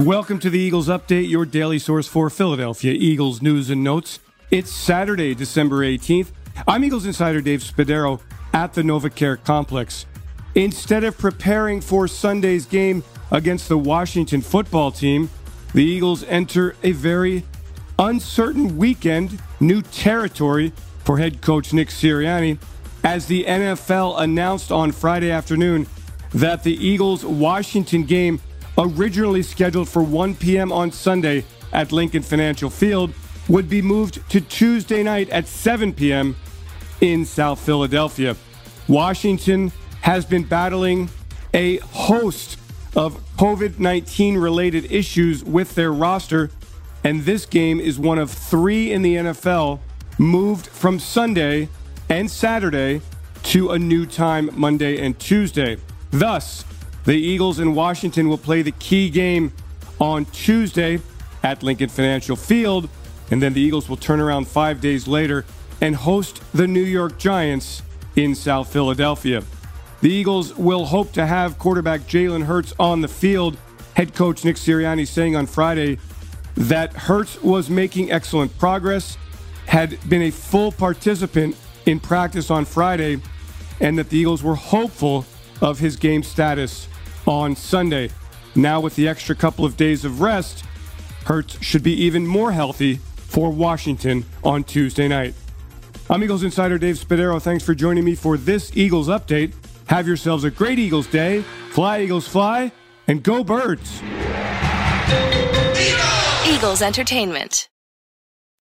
Welcome to the Eagles Update, your daily source for Philadelphia Eagles news and notes. It's Saturday, December 18th. I'm Eagles insider Dave Spadaro at the NovaCare Complex. Instead of preparing for Sunday's game against the Washington football team, the Eagles enter a very uncertain weekend, new territory for head coach Nick Sirianni, as the NFL announced on Friday afternoon that the Eagles Washington game originally scheduled for 1 p.m. on Sunday at Lincoln Financial Field, would be moved to Tuesday night at 7 p.m. in South Philadelphia. Washington has been battling a host of COVID 19 related issues with their roster, and this game is one of three in the NFL moved from Sunday and Saturday to a new time Monday and Tuesday. Thus, the Eagles in Washington will play the key game on Tuesday at Lincoln Financial Field, and then the Eagles will turn around five days later and host the New York Giants in South Philadelphia. The Eagles will hope to have quarterback Jalen Hurts on the field. Head coach Nick Sirianni saying on Friday that Hurts was making excellent progress, had been a full participant in practice on Friday, and that the Eagles were hopeful of his game status on Sunday. Now, with the extra couple of days of rest, Hurts should be even more healthy for Washington on Tuesday night. I'm Eagles insider Dave Spadaro. Thanks for joining me for this Eagles update. Have yourselves a great Eagles day. Fly, Eagles, fly, and go, birds. Eagles Entertainment.